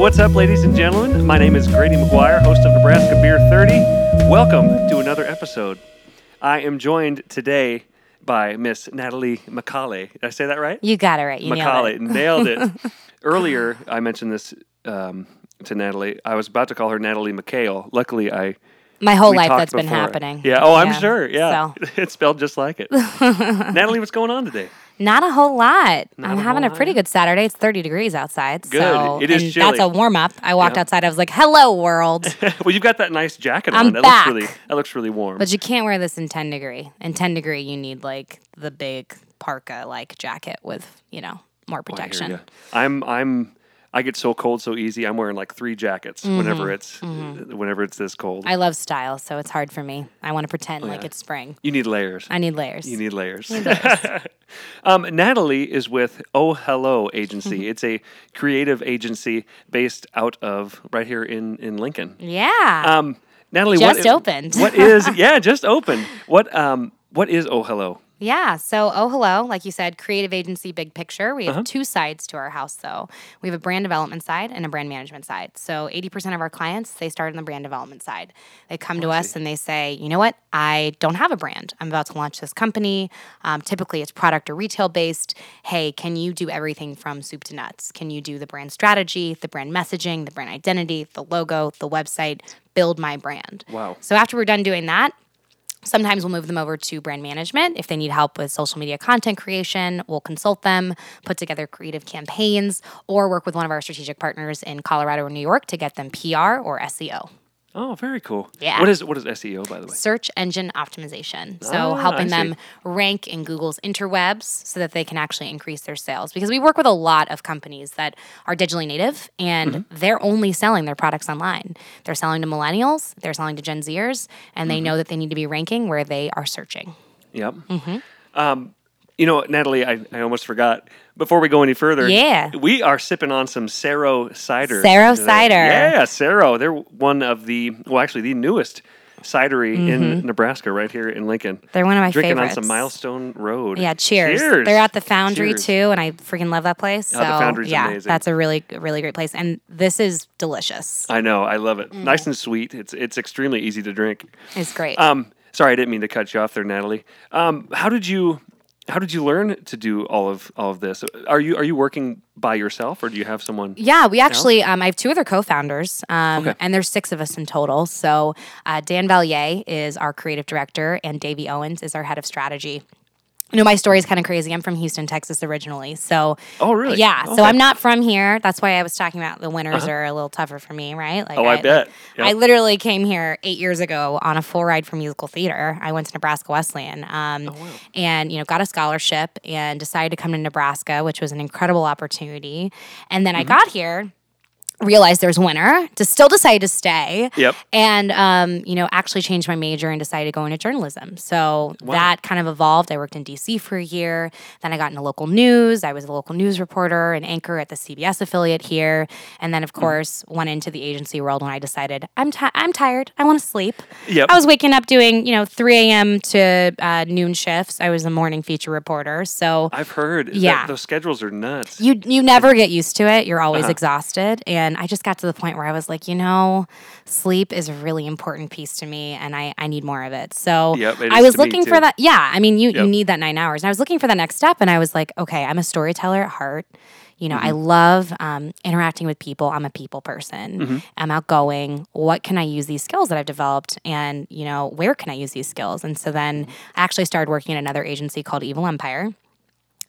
What's up, ladies and gentlemen? My name is Grady McGuire, host of Nebraska Beer 30. Welcome to another episode. I am joined today by Miss Natalie Macaulay. Did I say that right? You got it right. You Macaulay. nailed it. Nailed it. Earlier, I mentioned this um, to Natalie. I was about to call her Natalie McHale. Luckily, I. My whole life that's been happening. Yeah. Oh, I'm sure. Yeah. So, it's spelled just like it. Natalie, what's going on today? Not a whole lot. Not I'm a having a pretty lot. good Saturday. It's 30 degrees outside. Good. So, It is chilly. That's a warm up. I walked Yeah. outside. I was like, "Hello, world." well, you've got that nice jacket I'm on. That back. looks really. That looks really warm. but you can't wear this in 10 degree. In 10 degree, you need like the big parka like jacket with you know more oh, hear protection. ya. I'm. I'm. I get so cold so easy. I'm wearing like three jackets whenever it's whenever it's this cold. Mm-hmm. I love style, so it's hard for me. I want to pretend like Oh, yeah. it's spring. you need layers. I need layers. You need layers. um, Natalie is with Oh Hello Agency. it's a creative agency based out of right here in in Lincoln. yeah. Um, Natalie, Just what, opened. what is yeah, just opened. What um what is Oh Hello? Yeah. So, oh, hello. Like you said, creative agency, big picture. We have Uh-huh. two sides to our house, though. We have a brand development side and a brand management side. So, 80% of our clients, they start on the brand development side. They come to us and they say, you know what? I don't have a brand. I'm about to launch this company. Um, typically, it's product or retail based. Hey, can you do everything from soup to nuts? Can you do the brand strategy, the brand messaging, the brand identity, the logo, the website? Build my brand. Wow. So, after we're done doing that, Sometimes we'll move them over to brand management. If they need help with social media content creation, we'll consult them, put together creative campaigns, or work with one of our strategic partners in Colorado or New York to get them PR or SEO. Oh, very cool. Yeah. What is what is SEO by the way? Search engine optimization. So, Ah, helping them rank in Google's interwebs so that they can actually increase their sales. Because we work with a lot of companies that are digitally native and Mm-hmm. they're only selling their products online. They're selling to millennials, they're selling to Gen Zers, and Mm-hmm. they know that they need to be ranking where they are searching. Yep. Mm-hmm. Um, you know, Natalie, I, I almost forgot. Before we go any further, Yeah. we are sipping on some Saro cider. Saro today. cider. Yeah, Saro. They're one of the well, actually the newest cidery in Nebraska, right here in Lincoln. Mm-hmm. They're one of my Drinking favorites. on some Milestone Road. Yeah, cheers. Cheers. They're at the Foundry Cheers. too, and I freaking love that place. Oh, So the Foundry's yeah, amazing. that's a really, really great place. And this is delicious. I know. I love it. Mm. Nice and sweet. It's it's extremely easy to drink. It's great. Um, sorry, I didn't mean to cut you off there, Natalie. Um, how did you how did you learn to do all of all of this? Are you are you working by yourself, or do you have someone? yeah, we actually, um, I have two other co-founders, um, Okay. and there's six of us in total. So uh, Dan Valier is our creative director, and Davey Owens is our head of strategy. You know, my story is kind of crazy. I'm from Houston, Texas originally. So, Oh, really? Yeah. So I'm not from here. That's why I was talking about the winters are a little tougher for me, right? Like Oh, I bet. I literally came here eight years ago on a full ride for musical theater. I went to Nebraska Wesleyan, um, Oh, and you know got a scholarship and decided to come to Nebraska, which was an incredible opportunity. And then I Mm-hmm. got here. Realized there's winter, to still decided to stay. Yep. And um, you know, actually changed my major and decided to go into journalism. So that kind of evolved. I worked in DC for a year. Then I got into local news. I was a local news reporter and anchor at the CBS affiliate here. And then, of Mm. course, went into the agency world when I decided I'm ti I'm tired. I want to sleep. Yep. I was waking up doing you know 3 a.m. to uh, noon shifts. I was a morning feature reporter. So I've heard. that Yeah. those schedules are nuts. you you never get used to it. You're Uh-huh. always exhausted, and I just got to the point where I was like, you know, sleep is a really important piece to me, and I I need more of it. So Yep, it I was looking for that. Yeah, I mean, you Yep. you need that nine hours, and I was looking for the next step, and I was like, okay, I'm a storyteller at heart. You know, Mm-hmm. I love um, interacting with people. I'm a people person. Mm-hmm. I'm outgoing. What can I use these skills that I've developed? And, you know, where can I use these skills? And so then I actually started working at another agency called Evil Empire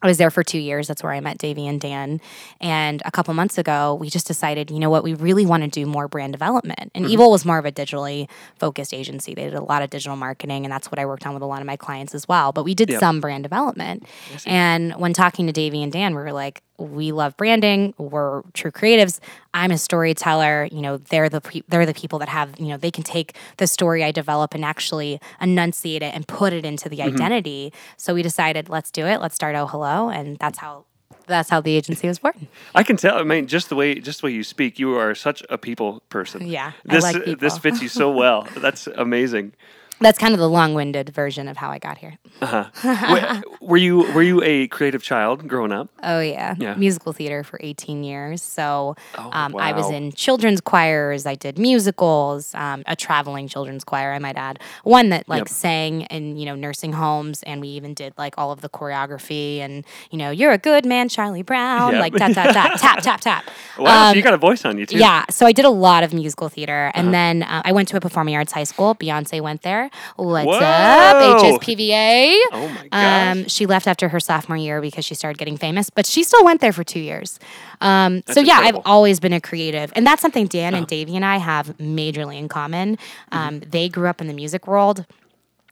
I was there for two years. That's where I met Davey and Dan. And a couple months ago, we just decided, you know what, we really want to do more brand development. And Evil was more of a digitally focused agency. They did a lot of digital marketing, and that's what I worked on with a lot of my clients as well. But we did Yep. some brand development. And when talking to Davey and Dan, we were like, we love branding. We're true creatives. I'm a storyteller. You know, they're the pe- they're the people that have you know they can take the story I develop and actually enunciate it and put it into the Mm-hmm. identity. So we decided, let's do it. Let's start Oh Hello, and that's how that's how the agency was born. I can tell. I mean, just the way just the way you speak, you are such a people person. Yeah, this like this fits you so well. That's amazing. That's kind of the long-winded version of how I got here. Wait, were you were you a creative child growing up? Oh yeah. Yeah. musical theater for 18 years. So Oh, um, I was in children's choirs. I did musicals, um, a traveling children's choir, I might add, one that like Yep. sang in you know nursing homes, and we even did like all of the choreography and you know you're a good man, Charlie Brown, Yep. like da da da tap tap tap. Wow, so Um, you got a voice on you too. Yeah, so I did a lot of musical theater, Uh-huh. and then uh, I went to a performing arts high school. Beyonce went there. What's Whoa! up, HSPVA? Oh my gosh. Um, she left after her sophomore year because she started getting famous, but she still went there for two years. Um, so yeah, incredible. I've always been a creative, and that's something Dan and Davey and I have majorly in common. Um, They grew up in the music world.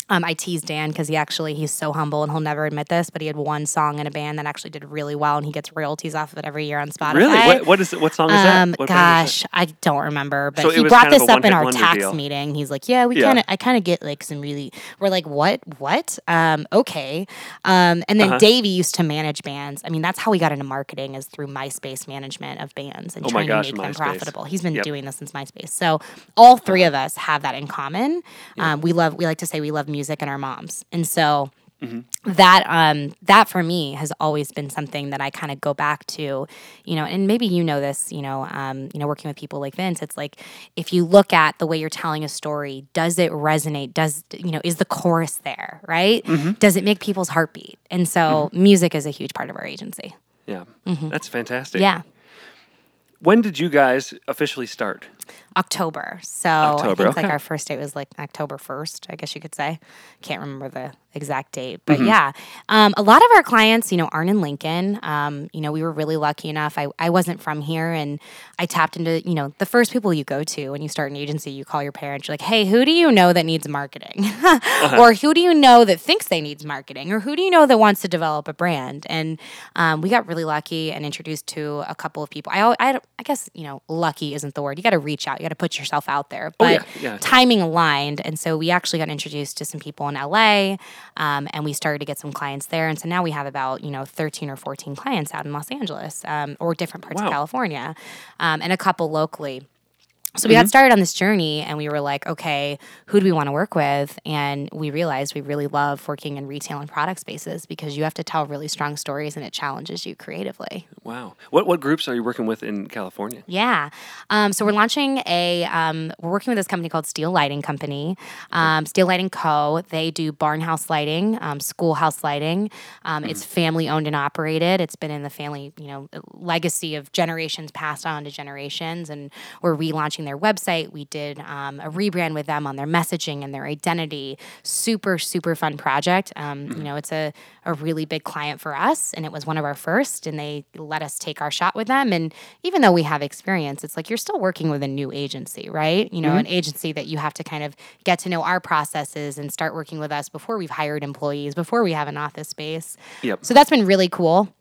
Um, I tease Dan because he actually he's so humble and he'll never admit this, but he had one song in a band that actually did really well, and he gets royalties off of it every year on Spotify. Really? What, what is it? what song is that? Um, What band is gosh, I don't remember, but So he brought this up in our tax deal. meeting. He's like, "Yeah, we Yeah. kind of, I kind of get like some really." We're like, "What? What?" Um, okay. Um, and Uh-huh. then Davey used to manage bands. I mean, that's how we got into marketing is through MySpace management of bands and Oh trying gosh, to make them profitable. He's been Yep. doing this since MySpace. So all three of us have that in common. Um, we love, we like to say we love music and our moms, and so Mm-hmm. that um that for me has always been something that I kind of go back to, you know, and maybe you know this, you know, um, you know, working with people like Vince, it's like if you look at the way you're telling a story, does it resonate? Does you know, is the chorus there, right? Mm-hmm. Does it make people's heartbeat? And so music is a huge part of our agency. Yeah, that's fantastic. mm-hmm. Yeah. When did you guys officially start? October. So October, I think okay. like our first date was like October 1st, I guess you could say. Can't remember the exact date. But Mm-hmm. yeah, um, a lot of our clients, you know, aren't in Lincoln. Um, you know, we were really lucky enough. I, I wasn't from here and I tapped into, you know, the first people you go to when you start an agency, you call your parents, you're like, hey, who do you know that needs marketing? Uh-huh. or who do you know that thinks they needs marketing? Or who do you know that wants to develop a brand? And um, we got really lucky and introduced to a couple of people. I, I, I guess, you know, lucky isn't the word. You got to reach out. You got to put yourself out there. But Oh, yeah, yeah. timing aligned. And so we actually got introduced to some people in LA um, and we started to get some clients there. And so now we have about, you know, 13 or 14 clients out in Los Angeles um, or different parts Wow. of California um, and a couple locally. So we Mm-hmm. got started on this journey and we were like, okay, who do we want to work with? And we realized we really love working in retail and product spaces because you have to tell really strong stories and it challenges you creatively. Wow. What what groups are you working with in California? Yeah. Um, so we're launching a, um, we're working with this company called Steel Lighting Company, um, Steel Lighting Co. They do barn house lighting, um, schoolhouse lighting. Um, It's family owned and operated. It's been in the family, you know, legacy of generations passed on to generations. And we're relaunching their website. We did um, a rebrand with them on their messaging and their identity. Super, super fun project. Um, You know, it's a, a really big client for us, and it was one of our first, and they let us take our shot with them. And even though we have experience, it's like you're still working with a new agency, right? You know, an agency that you have to kind of get to know our processes and start working with us before we've hired employees, before we have an office space. Yep. So that's been really cool.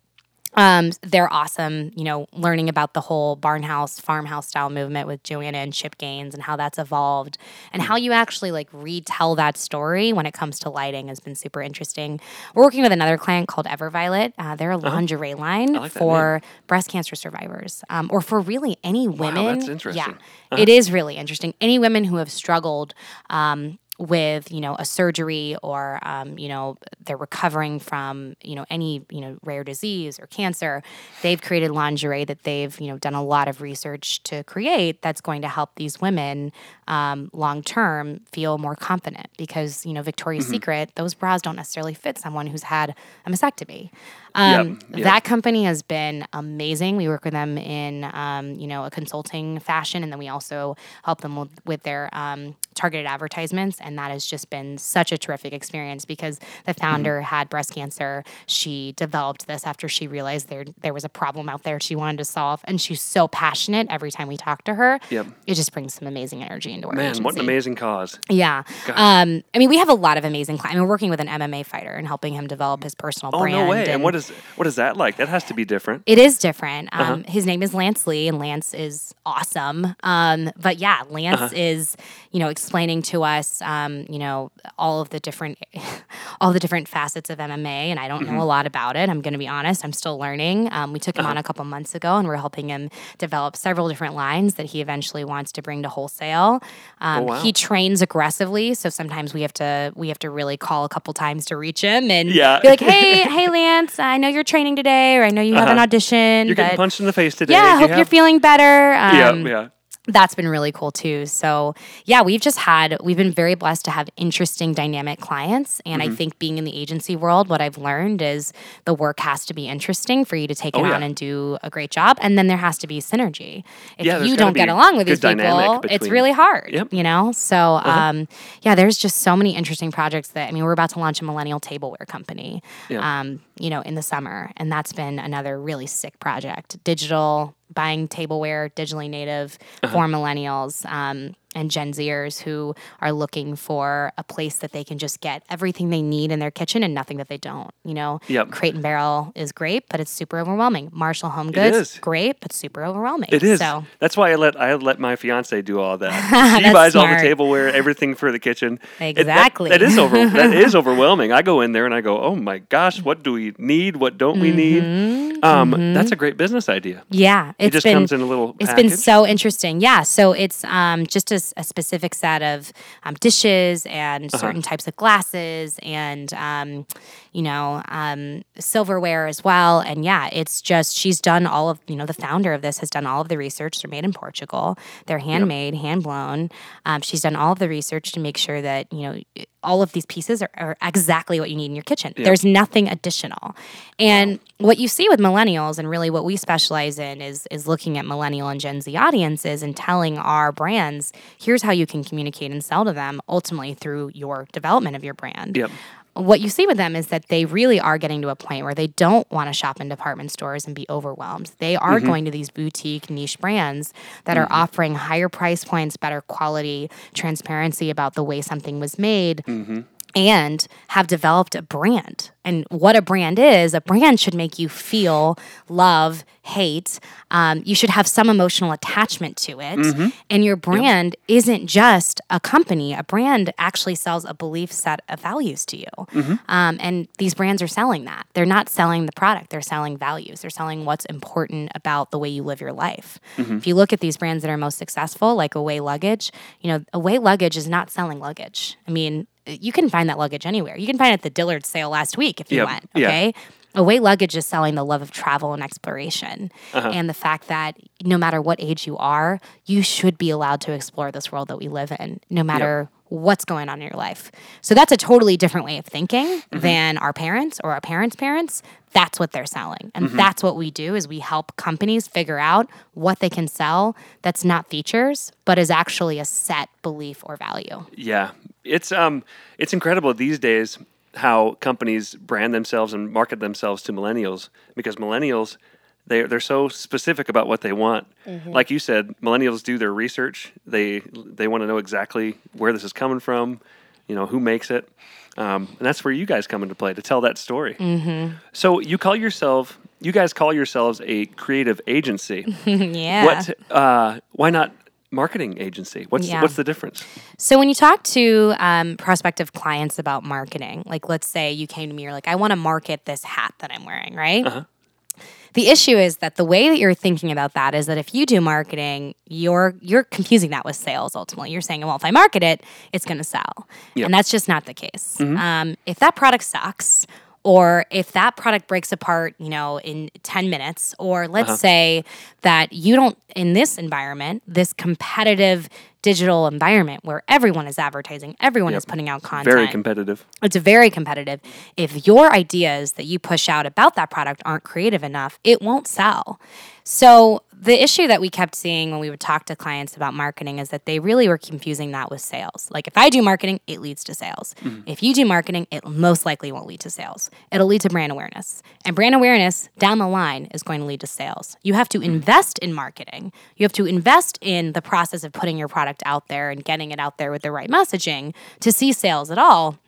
Um, they're awesome, you know, learning about the whole barnhouse, farmhouse style movement with Joanna and Chip Gaines and how that's evolved and how you actually like retell that story when it comes to lighting has been super interesting. We're working with another client called Everviolet. Uh, they're a lingerie line like for breast cancer survivors um, or for really any women. Wow, that's interesting. Yeah, it is really interesting. Any women who have struggled um, with you know a surgery or um, you know they're recovering from you know any you know rare disease or cancer, they've created lingerie that they've you know done a lot of research to create that's going to help these women um, long term feel more confident because you know Victoria's Secret those bras don't necessarily fit someone who's had a mastectomy. Um, Yep, yep. That company has been amazing. We work with them in, um, you know, a consulting fashion, and then we also help them with, with their um, targeted advertisements, and that has just been such a terrific experience because the founder had breast cancer. She developed this after she realized there there was a problem out there she wanted to solve, and she's so passionate. Every time we talk to her, Yep. it just brings some amazing energy into our Man, what an amazing cause. Yeah. Um, I mean, we have a lot of amazing clients. I mean, we're working with an MMA fighter and helping him develop his personal Oh brand. no way! And what is what is that like? That has to be different. It is different. Um, Uh-huh. His name is Lance Lee, and Lance is awesome. Um, but yeah, Lance Uh-huh. is, you know, explaining to us, um, you know, all of the different, all the different facets of MMA, and I don't Mm-hmm. know a lot about it. I'm going to be honest. I'm still learning. Um, we took him Uh-huh. on a couple months ago, and we're helping him develop several different lines that he eventually wants to bring to wholesale. Um, Oh, wow. He trains aggressively, so sometimes we have to we have to really call a couple times to reach him and Yeah. be like, hey, hey, Lance, I know you're training today, or I know you have an Uh-huh. audition. You're getting punched in the face today. yeah, I you hope you're have- feeling better. Yeah, Um, yeah. That's been really cool too. So, yeah, we've just had, we've been very blessed to have interesting, dynamic clients. And Mm-hmm. I think being in the agency world, what I've learned is the work has to be interesting for you to take Oh, it yeah. on and do a great job. And then there has to be synergy. If Yeah, you don't get along with these people, dynamic it's really hard, Yep. Uh-huh. you know? So, um, yeah, there's just so many interesting projects that, I mean, we're about to launch a millennial tableware company, Yeah. um, you know, in the summer. And that's been another really sick project. Digital, buying tableware, digitally native Uh-huh. for millennials. Um, and Gen Zers who are looking for a place that they can just get everything they need in their kitchen and nothing that they don't. You know, Yep. Crate and Barrel is great, but it's super overwhelming. Marshall Home Goods, is. great, but super overwhelming. It is. So That's why I let I let my fiance do all that. She That's buys all the tableware, everything for the kitchen. It- that- Exactly. that is over. That is overwhelming. I go in there and I go, "Oh my gosh, what do we need? What don't we Mm-hmm. need?" Um, That's a great business idea. Yeah, It just been, comes in a little. It's been so interesting. Yeah, so it's um, just a, s- a specific set of um, dishes and Uh-huh. certain types of glasses and um, you know um, silverware as well. And yeah, it's just she's done all of you know the founder of this has done all of the research. They're made in Portugal. They're handmade, hand blown. Um, she's done all of the research to make sure that you know all of these pieces are, are exactly what you need in your kitchen. There's nothing additional. And what you see with millennials and really what we specialize in is is looking at millennial and Gen Z audiences and telling our brands, here's how you can communicate and sell to them ultimately through your development of your brand. Yep. What you see with them is that they really are getting to a point where they don't want to shop in department stores and be overwhelmed. They are mm-hmm. going to these boutique niche brands that are mm-hmm. offering higher price points, better quality, transparency about the way something was made mm-hmm. And have developed a brand. And what a brand is, a brand should make you feel love, hate. Um, you should have some emotional attachment to it. And your brand isn't just a company, a brand actually sells a belief set of values to you. Um, and these brands are selling that. They're not selling the product, they're selling values. They're selling what's important about the way you live your life. If you look at these brands that are most successful, like Away Luggage, you know, Away Luggage is not selling luggage. I mean, you can find that luggage anywhere. You can find it at the Dillard sale last week if you Yep. went. Okay. Away luggage is selling the love of travel and exploration Uh-huh. and the fact that no matter what age you are, you should be allowed to explore this world that we live in, no matter what's going on in your life. So that's a totally different way of thinking Mm-hmm. than our parents or our parents' parents. That's what they're selling. And Mm-hmm. that's what we do is we help companies figure out what they can sell that's not features, but is actually a set belief or value. Yeah, it's um, it's incredible these days how companies brand themselves and market themselves to millennials because millennials they they're so specific about what they want. Like you said, millennials do their research. They they want to know exactly where this is coming from, you know, who makes it, um, and that's where you guys come into play to tell that story. Mm-hmm. So you call yourself, you guys call yourselves a creative agency. yeah. What? Uh, why not? Marketing agency. What's Yeah. what's the difference? So when you talk to um, prospective clients about marketing, like let's say you came to me, you're like, I want to market this hat that I'm wearing, right? Uh-huh. The issue is that the way that you're thinking about that is that if you do marketing, you're you're confusing that with sales. Ultimately, you're saying, well, if I market it, it's going to sell, Yep. and that's just not the case. Um, if that product sucks, or if that product breaks apart, you know, in 10 minutes, or let's uh-huh. say that you don't, in this environment, this competitive digital environment where everyone is advertising, everyone is putting out content. It's very competitive. It's very competitive. If your ideas that you push out about that product aren't creative enough, it won't sell. So the issue that we kept seeing when we would talk to clients about marketing is that they really were confusing that with sales. Like if I do marketing, it leads to sales. Mm-hmm. If you do marketing, it most likely won't lead to sales. It'll lead to brand awareness. And brand awareness down the line is going to lead to sales. You have to mm-hmm. invest in marketing. You have to invest in the process of putting your product out there and getting it out there with the right messaging to see sales at all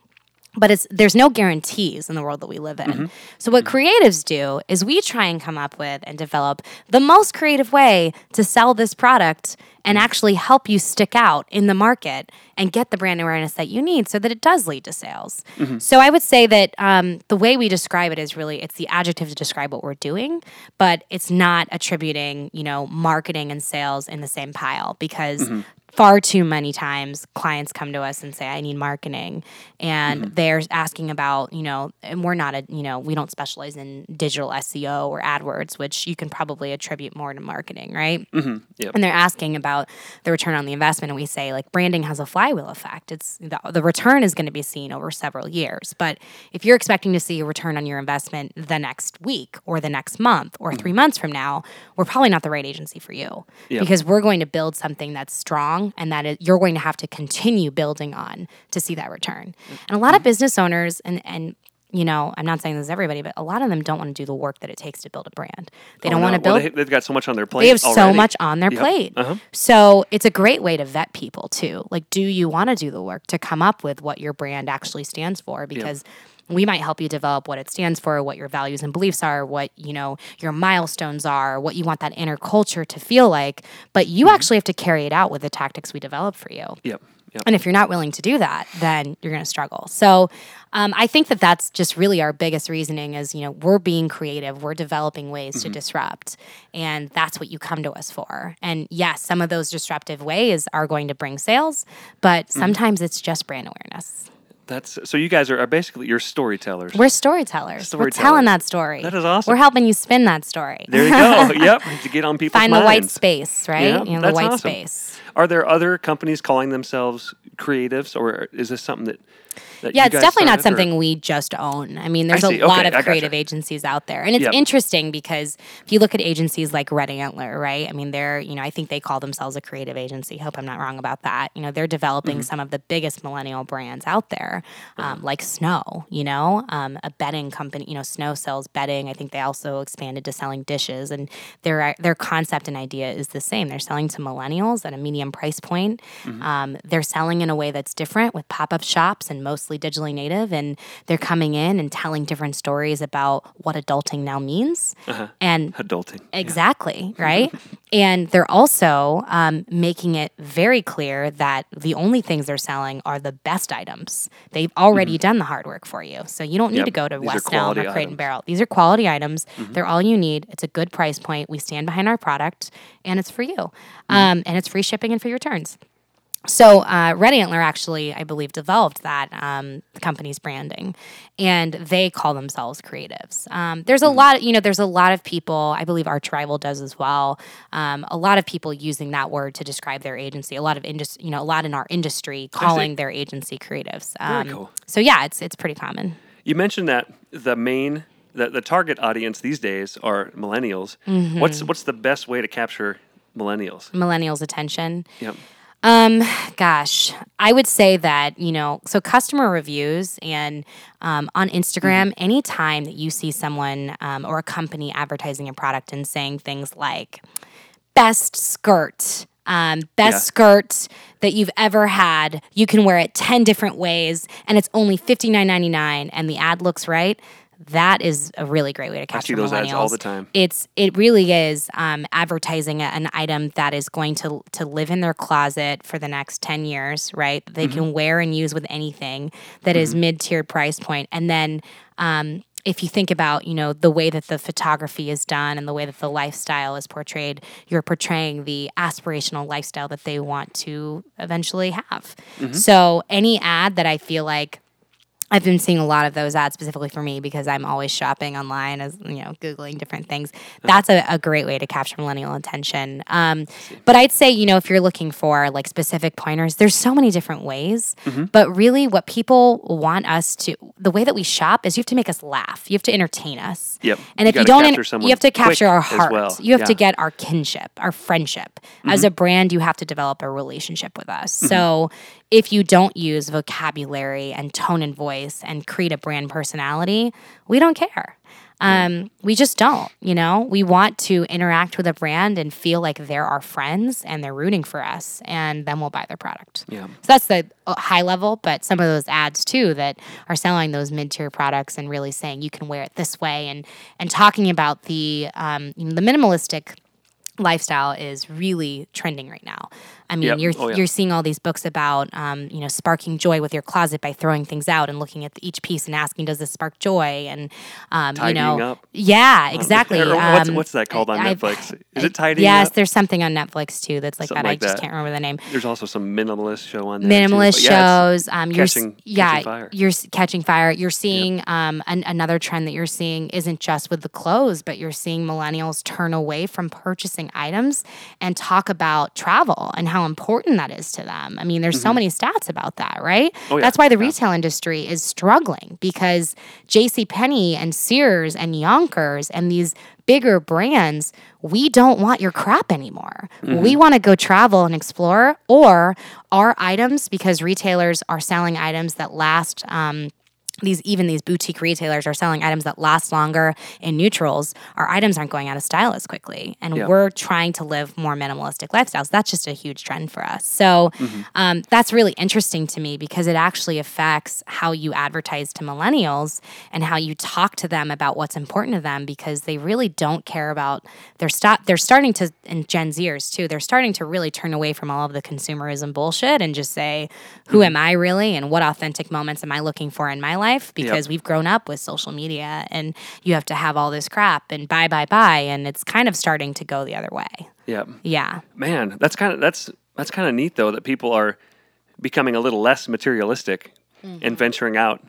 but it's there's no guarantees in the world that we live in. Mm-hmm. So what creatives do is we try and come up with and develop the most creative way to sell this product and mm-hmm. actually help you stick out in the market and get the brand awareness that you need so that it does lead to sales. Mm-hmm. So I would say that um, the way we describe it is really it's the adjective to describe what we're doing, but it's not attributing you know marketing and sales in the same pile because far too many times clients come to us and say i need marketing. And mm-hmm. they're asking about you know and we're not a you know we don't specialize in digital seo or adwords which you can probably attribute more to marketing right? Mm-hmm. Yep. and they're asking about the return on the investment and we say like branding has a flywheel effect. It's the, the return is going to be seen over several years. But if you're expecting to see a return on your investment the next week or the next month or three mm-hmm. months from now we're probably not the right agency for you. Yep. because we're going to build something that's strong and that it, you're going to have to continue building on to see that return and a lot of business owners and and you know, I'm not saying this is everybody, but a lot of them don't want to do the work that it takes to build a brand. They Oh, don't want to build Well, they, they've got so much on their plate. they have so much on their Yep. plate. Uh-huh. So it's a great way to vet people too. Like, do you want to do the work to come up with what your brand actually stands for? Because we might help you develop what it stands for, what your values and beliefs are, what you know your milestones are, what you want that inner culture to feel like. But you Mm-hmm. actually have to carry it out with the tactics we develop for you. Yep. Yep. And if you're not willing to do that, then you're going to struggle. So um, I think that that's just really our biggest reasoning is, you know, we're being creative, we're developing ways Mm-hmm. to disrupt. And that's what you come to us for. And yes, some of those disruptive ways are going to bring sales, but Mm-hmm. sometimes it's just brand awareness. That's so. You guys are, are basically you're storytellers. We're storytellers. We're Storytellers. telling that story. That is awesome. We're helping you spin that story. there you go. yep. To get on people's Find the white space, right? Yeah, you know, the that's white awesome. space. Are there other companies calling themselves creatives, or is this something that? Yeah, it's definitely not started, or- something we just own. I mean, there's see. a lot Okay, I of gotcha. creative agencies out there. And it's Yep. interesting because if you look at agencies like Red Antler, right? I mean, they're, you know, I think they call themselves a creative agency. Hope I'm not wrong about that. You know, they're developing Mm-hmm. some of the biggest millennial brands out there, um, like Snowe, you know, um, a bedding company. You know, Snowe sells bedding. I think they also expanded to selling dishes. And their, their concept and idea is the same. They're selling to millennials at a medium price point. Mm-hmm. Um, they're selling in a way that's different with pop up shops and mostly digitally native. And they're coming in and telling different stories about what adulting now means. Uh-huh. And adulting. Exactly, right? and they're also um, making it very clear that the only things they're selling are the best items. They've already done the hard work for you. So you don't need Mm-hmm. Yep. to go to These West Elm or Crate items. Mm-hmm. and Barrel. These are quality items. They're all you need. It's a good price point. We stand behind our product and it's for you. Mm-hmm. Um, and it's free shipping and free returns. So uh, Red Antler actually, I believe, developed that um, the company's branding, and they call themselves creatives. Um, there's a lot, you know, there's a lot of people. I believe Archrival does as well. Um, a lot of people using that word to describe their agency. A lot of industry, you know, a lot in our industry calling their agency creatives. Um, cool. So yeah, it's it's pretty common. You mentioned that the main the, the target audience these days are millennials. Mm-hmm. What's what's the best way to capture millennials? Millennials' attention. Yep. Um, gosh, I would say that, you know, so customer reviews and um, on Instagram, anytime that you see someone um, or a company advertising a product and saying things like best skirt, um, best Yeah. skirt that you've ever had, you can wear it 10 different ways and it's only $59.99 and the ad looks right. That is a really great way to capture see those millennials. ads all the time. It's it really is um, advertising an item that is going to to live in their closet for the next ten years, right? They Mm-hmm. can wear and use with anything that is mid tiered price point, and then. Um, if you think about, you know, the way that the photography is done and the way that the lifestyle is portrayed, you're portraying the aspirational lifestyle that they want to eventually have. Mm-hmm. So any ad that I feel like I've been seeing a lot of those ads specifically for me because I'm always shopping online as you know googling different things. That's a, a great way to capture millennial attention. Um, but I'd say you know if you're looking for like specific pointers, there's so many different ways. Mm-hmm. But really, what people want us to the way that we shop is you have to make us laugh. You have to entertain us. Yep. And if you don't, en- you have to capture our as heart. well. You have to Yeah. Mm-hmm. get our kinship, our friendship. As a brand, you have to develop a relationship with us. So if you don't use vocabulary and tone and voice and create a brand personality, we don't care. Um, we just don't, you know. We want to interact with a brand and feel like they're our friends and they're rooting for us, and then we'll buy their product. Yeah. So that's the uh, high level, but some of those ads too that are selling those mid tier products and really saying you can wear it this way, and and talking about the um, you know, the minimalistic lifestyle is really trending right now. I mean, Yep. you're Oh, yeah. you're seeing all these books about um, you know sparking joy with your closet by throwing things out and looking at each piece and asking, does this spark joy? And um, you know, up. yeah, exactly. Or what's, Um, what's that called on I've- Netflix? Is it tidying up Yes, up? there's something on Netflix too that's like Something that. like I just that. can't remember the name There's also some minimalist show on there. minimalist yeah, shows. Um, you're catching, yeah, catching fire. you're catching fire. You're seeing um, an, another trend that you're seeing isn't just with the clothes, but you're seeing millennials turn away from purchasing items and talk about travel and how important that is to them. I mean, there's so many stats about that, right? Mm-hmm. Oh, yeah. That's why the Yeah. retail industry is struggling because J.C. Penney and Sears and Younkers and these bigger brands, we don't want your crap anymore. Mm-hmm. We want to go travel and explore, or our items, because retailers are selling items that last. Um, these even these boutique retailers are selling items that last longer in neutrals. Our items aren't going out of style as quickly, and Yeah. we're trying to live more minimalistic lifestyles. That's just a huge trend for us. So Mm-hmm. um, that's really interesting to me because it actually affects how you advertise to millennials and how you talk to them about what's important to them because they really don't care about. They're stop. They're starting to, and Gen Zers too. They're starting to really turn away from all of the consumerism bullshit and just say, "Who Mm-hmm. am I really, and what authentic moments am I looking for in my life?" Because we've grown up with social media, and you have to have all this crap and buy, buy, buy, and it's kind of starting to go the other way. yeah. Yeah. Man, that's kind of that's that's kind of neat though that people are becoming a little less materialistic Mm-hmm. and venturing out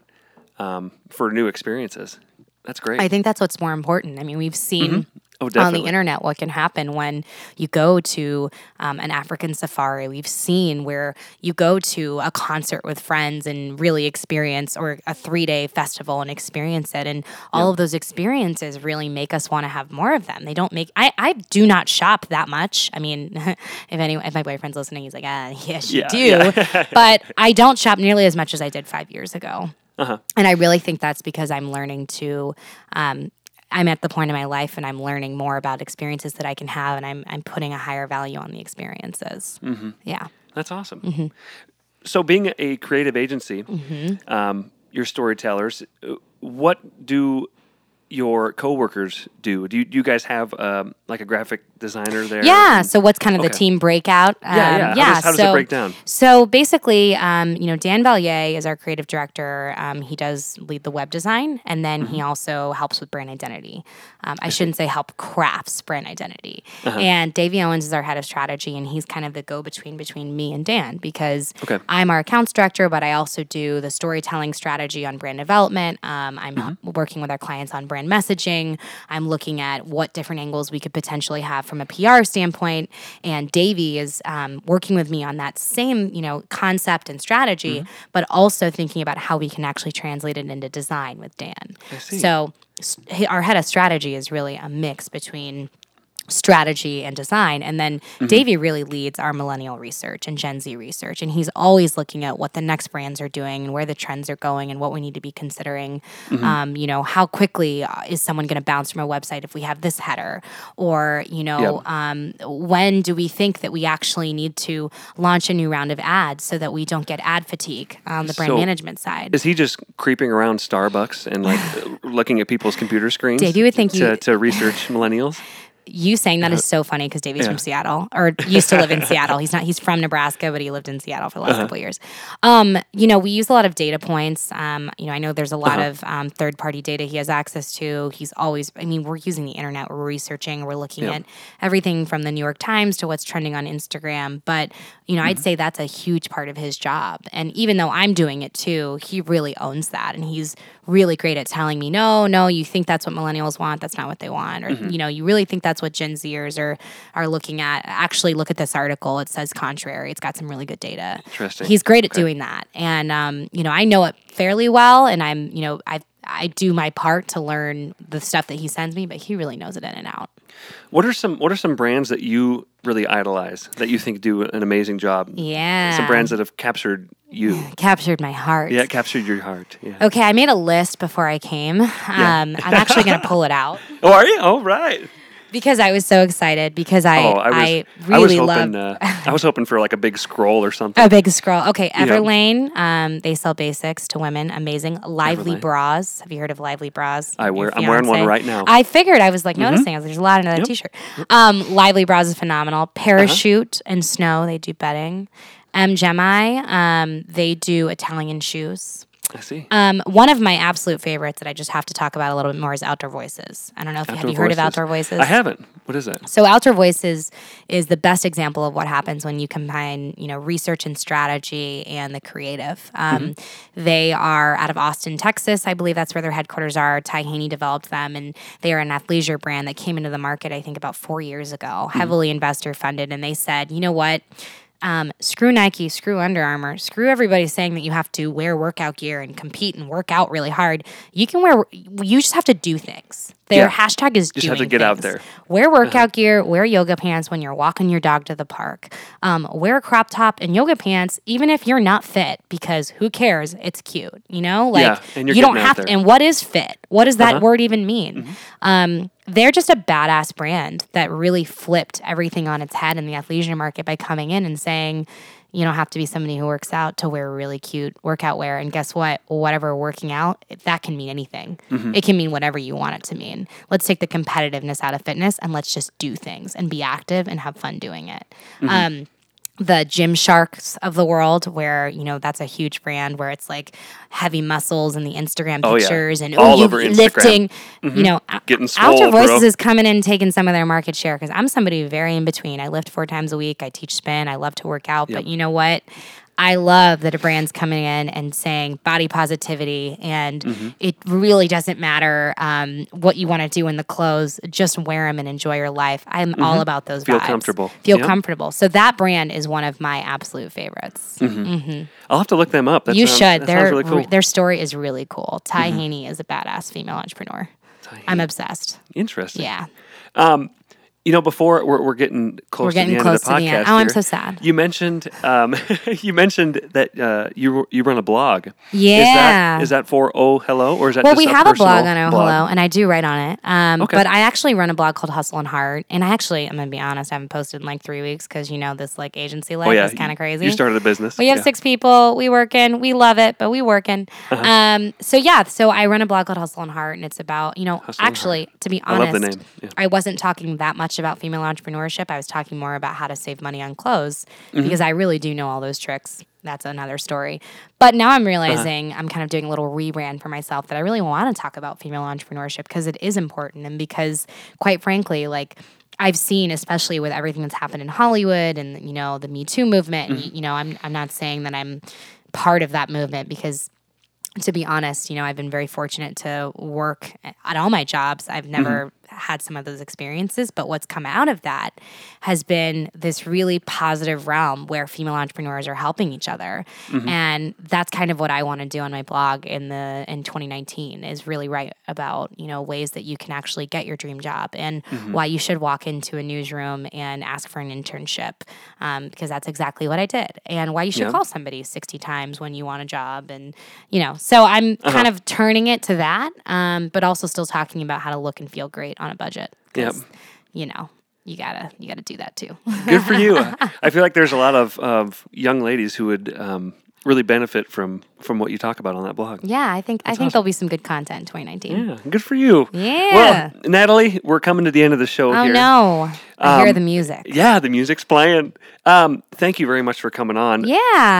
um, for new experiences. That's great. I think that's what's more important. I mean, we've seen Oh, on the internet what can happen when you go to um, an African safari. We've seen where you go to a concert with friends and really experience, or a three day festival and experience it. And all of those experiences really make us want to have more of them. They don't make, I, I do not shop that much. I mean, if anyone, if my boyfriend's listening, he's like, ah, yes, you Yeah, do. yeah. but I don't shop nearly as much as I did five years ago. Uh-huh. And I really think that's because I'm learning to, um, I'm at the point in my life and I'm learning more about experiences that I can have and I'm, I'm putting a higher value on the experiences. Mm-hmm. Yeah. That's awesome. Mm-hmm. So, being a creative agency, um, your storytellers, uh, what do your coworkers do? Do you, do you guys have um, like a graphic designer there? Yeah. So what's kind of the team breakout? Um, Yeah, yeah. How does- how does it so, break down? So basically, um, you know, Dan Valier is our creative director. Um, he does lead the web design, and then Mm-hmm. he also helps with brand identity. Um, I shouldn't say help crafts brand identity. Uh-huh. And Davey Owens is our head of strategy, and he's kind of the go between between me and Dan because Okay. I'm our accounts director, but I also do the storytelling strategy on brand development. Um, I'm Mm-hmm. working with our clients on brand messaging. I'm looking at what different angles we could potentially have from a PR standpoint. And Davey is um, working with me on that same, you know, concept and strategy, Mm-hmm. but also thinking about how we can actually translate it into design with Dan. So our head of strategy is really a mix between strategy and design. And then Mm-hmm. Davey really leads our millennial research and Gen Z research. And he's always looking at what the next brands are doing and where the trends are going and what we need to be considering. Mm-hmm. Um, you know, how quickly uh, is someone going to bounce from a website if we have this header? Or, you know, Yep. um, when do we think that we actually need to launch a new round of ads so that we don't get ad fatigue on the brand So, management side? Is he just creeping around Starbucks and like looking at people's computer screens? Dave, you would think to, you- to research millennials. you saying that is so funny because Davey's from Seattle or used to live in Seattle. He's not. He's from Nebraska, but he lived in Seattle for the last couple of years. Um, you know, we use a lot of data points. Um, you know, I know there's a lot of um, third party data he has access to. He's always. I mean, we're using the internet. We're researching. We're looking at everything from the New York Times to what's trending on Instagram. But you know, I'd say that's a huge part of his job. And even though I'm doing it too, he really owns that, and he's really great at telling me, no, no, you think that's what millennials want. That's not what they want. Or, you know, you really think that's what Gen Zers are, are looking at. Actually, look at this article. It says contrary. It's got some really good data. Interesting. He's great at doing that. And, um, you know, I know it fairly well. And I'm, you know, I, I do my part to learn the stuff that he sends me, but he really knows it in and out. What are some What are some brands that you really idolize that you think do an amazing job? Yeah. Some brands that have captured you. captured my heart. Yeah, captured your heart. Yeah. Okay, I made a list before I came. Um, I'm actually going to pull it out Oh, are you? Oh, right. Because I was so excited because I oh, I was. I I was really hoping. love Uh, I was hoping for like a big scroll or something. a big scroll. Okay, Yeah. Everlane. Um, they sell basics to women. Amazing. Lively Everlane. bras. Have you heard of Lively bras? I wear- I'm wearing one right now. I figured I was like noticing. I was like, there's a lot under that t-shirt. Um, Lively bras is phenomenal. Parachute and Snowe. They do bedding. M.Gemi. Um, they do Italian shoes. I see. Um, one of my absolute favorites that I just have to talk about a little bit more is Outdoor Voices. I don't know if you have Outdoor you heard of Outdoor Voices. I haven't. What is that? So Outdoor Voices is the best example of what happens when you combine, you know, research and strategy and the creative. Um, They are out of Austin, Texas. I believe that's where their headquarters are. Ty Haney developed them, and they are an athleisure brand that came into the market, I think, about four years ago, heavily investor funded. And they said, you know what? Um, screw Nike, screw Under Armour, screw everybody saying that you have to wear workout gear and compete and work out really hard. You can wear, you just have to do things. Their Yeah. hashtag is Just have to get out there. Wear workout gear, wear yoga pants when you're walking your dog to the park. Um, wear a crop top and yoga pants, even if you're not fit, because who cares? It's cute, you know. Like Yeah, and you don't have to. And what is fit? What does Uh-huh. that word even mean? Mm-hmm. Um, they're just a badass brand that really flipped everything on its head in the athleisure market by coming in and saying. You don't have to be somebody who works out to wear really cute workout wear. And guess what? Whatever working out, that can mean anything. Mm-hmm. It can mean whatever you want it to mean. Let's take the competitiveness out of fitness and let's just do things and be active and have fun doing it. Mm-hmm. Um, the gym sharks of the world where you know that's a huge brand where it's like heavy muscles and the instagram Oh, yeah. pictures and All oh, over you Instagram. lifting mm-hmm. you know Getting swole, bro. voices is coming in and taking some of their market share because i'm somebody very in between. I lift four times a week. I teach spin. I love to work out. But you know what I love that a brand's coming in and saying body positivity, and Mm-hmm. it really doesn't matter um, what you want to do in the clothes. Just wear them and enjoy your life. I'm all about those Mm-hmm. Feel vibes. comfortable. Feel Yeah. comfortable. So that brand is one of my absolute favorites. I'll have to look them up. That you sounds, should. Their really cool. Mm-hmm. their story is really cool. Ty Haney is a badass female entrepreneur. I'm obsessed. Interesting. Yeah. You know, before we're, we're getting close We're getting to the close end of the the podcast. end. Oh, I'm so sad. You mentioned um, you mentioned that uh, you you run a blog. Is Yeah. that, is that for Oh Hello or is that Well, we have a blog on Oh Hello, and I do write on it. Um, Okay. But I actually run a blog called Hustle and Heart, and I actually, I'm gonna be honest, I haven't posted in like three weeks because you know this like agency life Oh yeah, is kind of crazy. You started a business. We have yeah. six people. We working. We love it, but we working. Uh-huh. Um, so yeah, so I run a blog called Hustle and Heart, and it's about you know Hustle actually to be I honest, the name, yeah. I wasn't talking that much about female entrepreneurship. I was talking more about how to save money on clothes Mm-hmm. because I really do know all those tricks. That's another story. But now Uh-huh. I'm realizing I'm kind of doing a little rebrand for myself that I really want to talk about female entrepreneurship because it is important and because quite frankly, like I've seen, especially with everything that's happened in Hollywood and you know the Me Too movement. Mm-hmm. And, you know, I'm I'm not saying that I'm part of that movement because to be honest, you know, I've been very fortunate to work at all my jobs. I've never had some of those experiences, but what's come out of that has been this really positive realm where female entrepreneurs are helping each other. And that's kind of what I want to do on my blog in the in 2019 is really write about, you know, ways that you can actually get your dream job and why you should walk into a newsroom and ask for an internship um, because that's exactly what I did. And why you should Yeah. call somebody 60 times when you want a job and you know so i'm Uh-huh. kind of turning it to that um, but also still talking about how to look and feel great on a budget. Yep. you know you gotta you gotta do that too Good for you. I feel like there's a lot of, of young ladies who would um, really benefit from from what you talk about on that blog. Yeah, I think I think there'll be some good content in 2019. Yeah, good for you. Yeah. Well, Natalie, we're coming to the end of the show Oh here. no, I hear Um, the music. Yeah, the music's playing. Um, thank you very much for coming on. Yeah.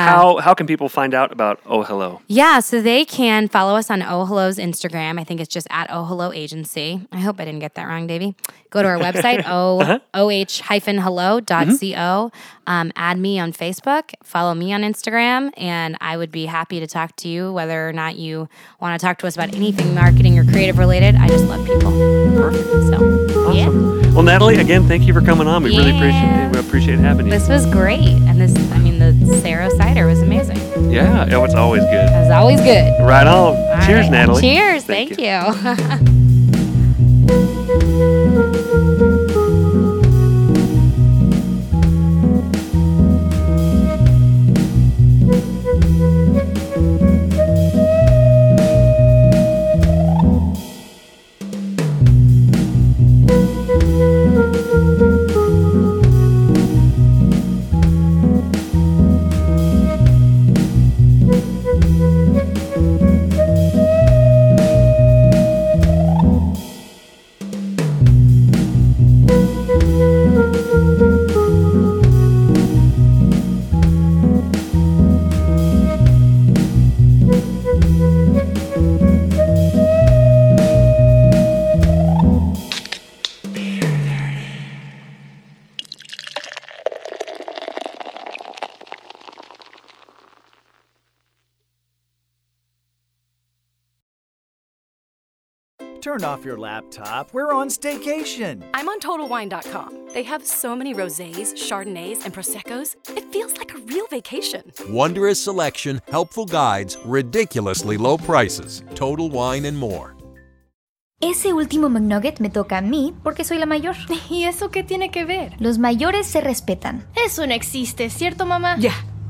How how can people find out about Oh Hello? Yeah, so they can follow us on Oh Hello's Instagram. I think it's just at Oh Hello Agency. I hope I didn't get that wrong, Davey. Go to our website, Uh-huh. oh oh-hello.co. Um, add me on Facebook, follow me on Instagram, and I would be happy to talk to you whether or not you want to talk to us about anything marketing or creative related. I just love people. Perfect. So, yeah. Well, Natalie, again, thank you for coming on. We really appreciate Yeah. we appreciate having you. This was great. And this, I mean, the Saro cider was amazing. It yeah, oh, it's always good. was always good. Right on. All Cheers, right. Natalie. Cheers. Thank Thank, you. Turn off your laptop. We're on staycation. I'm on TotalWine.com. They have so many rosés, chardonnays, and proseccos. It feels like a real vacation. Wondrous selection, helpful guides, ridiculously low prices. Total Wine and more. Ese último McNugget me toca a mí porque soy la mayor. ¿Y eso qué tiene que ver? Los mayores se respetan. Eso no existe, ¿cierto, mamá? Ya,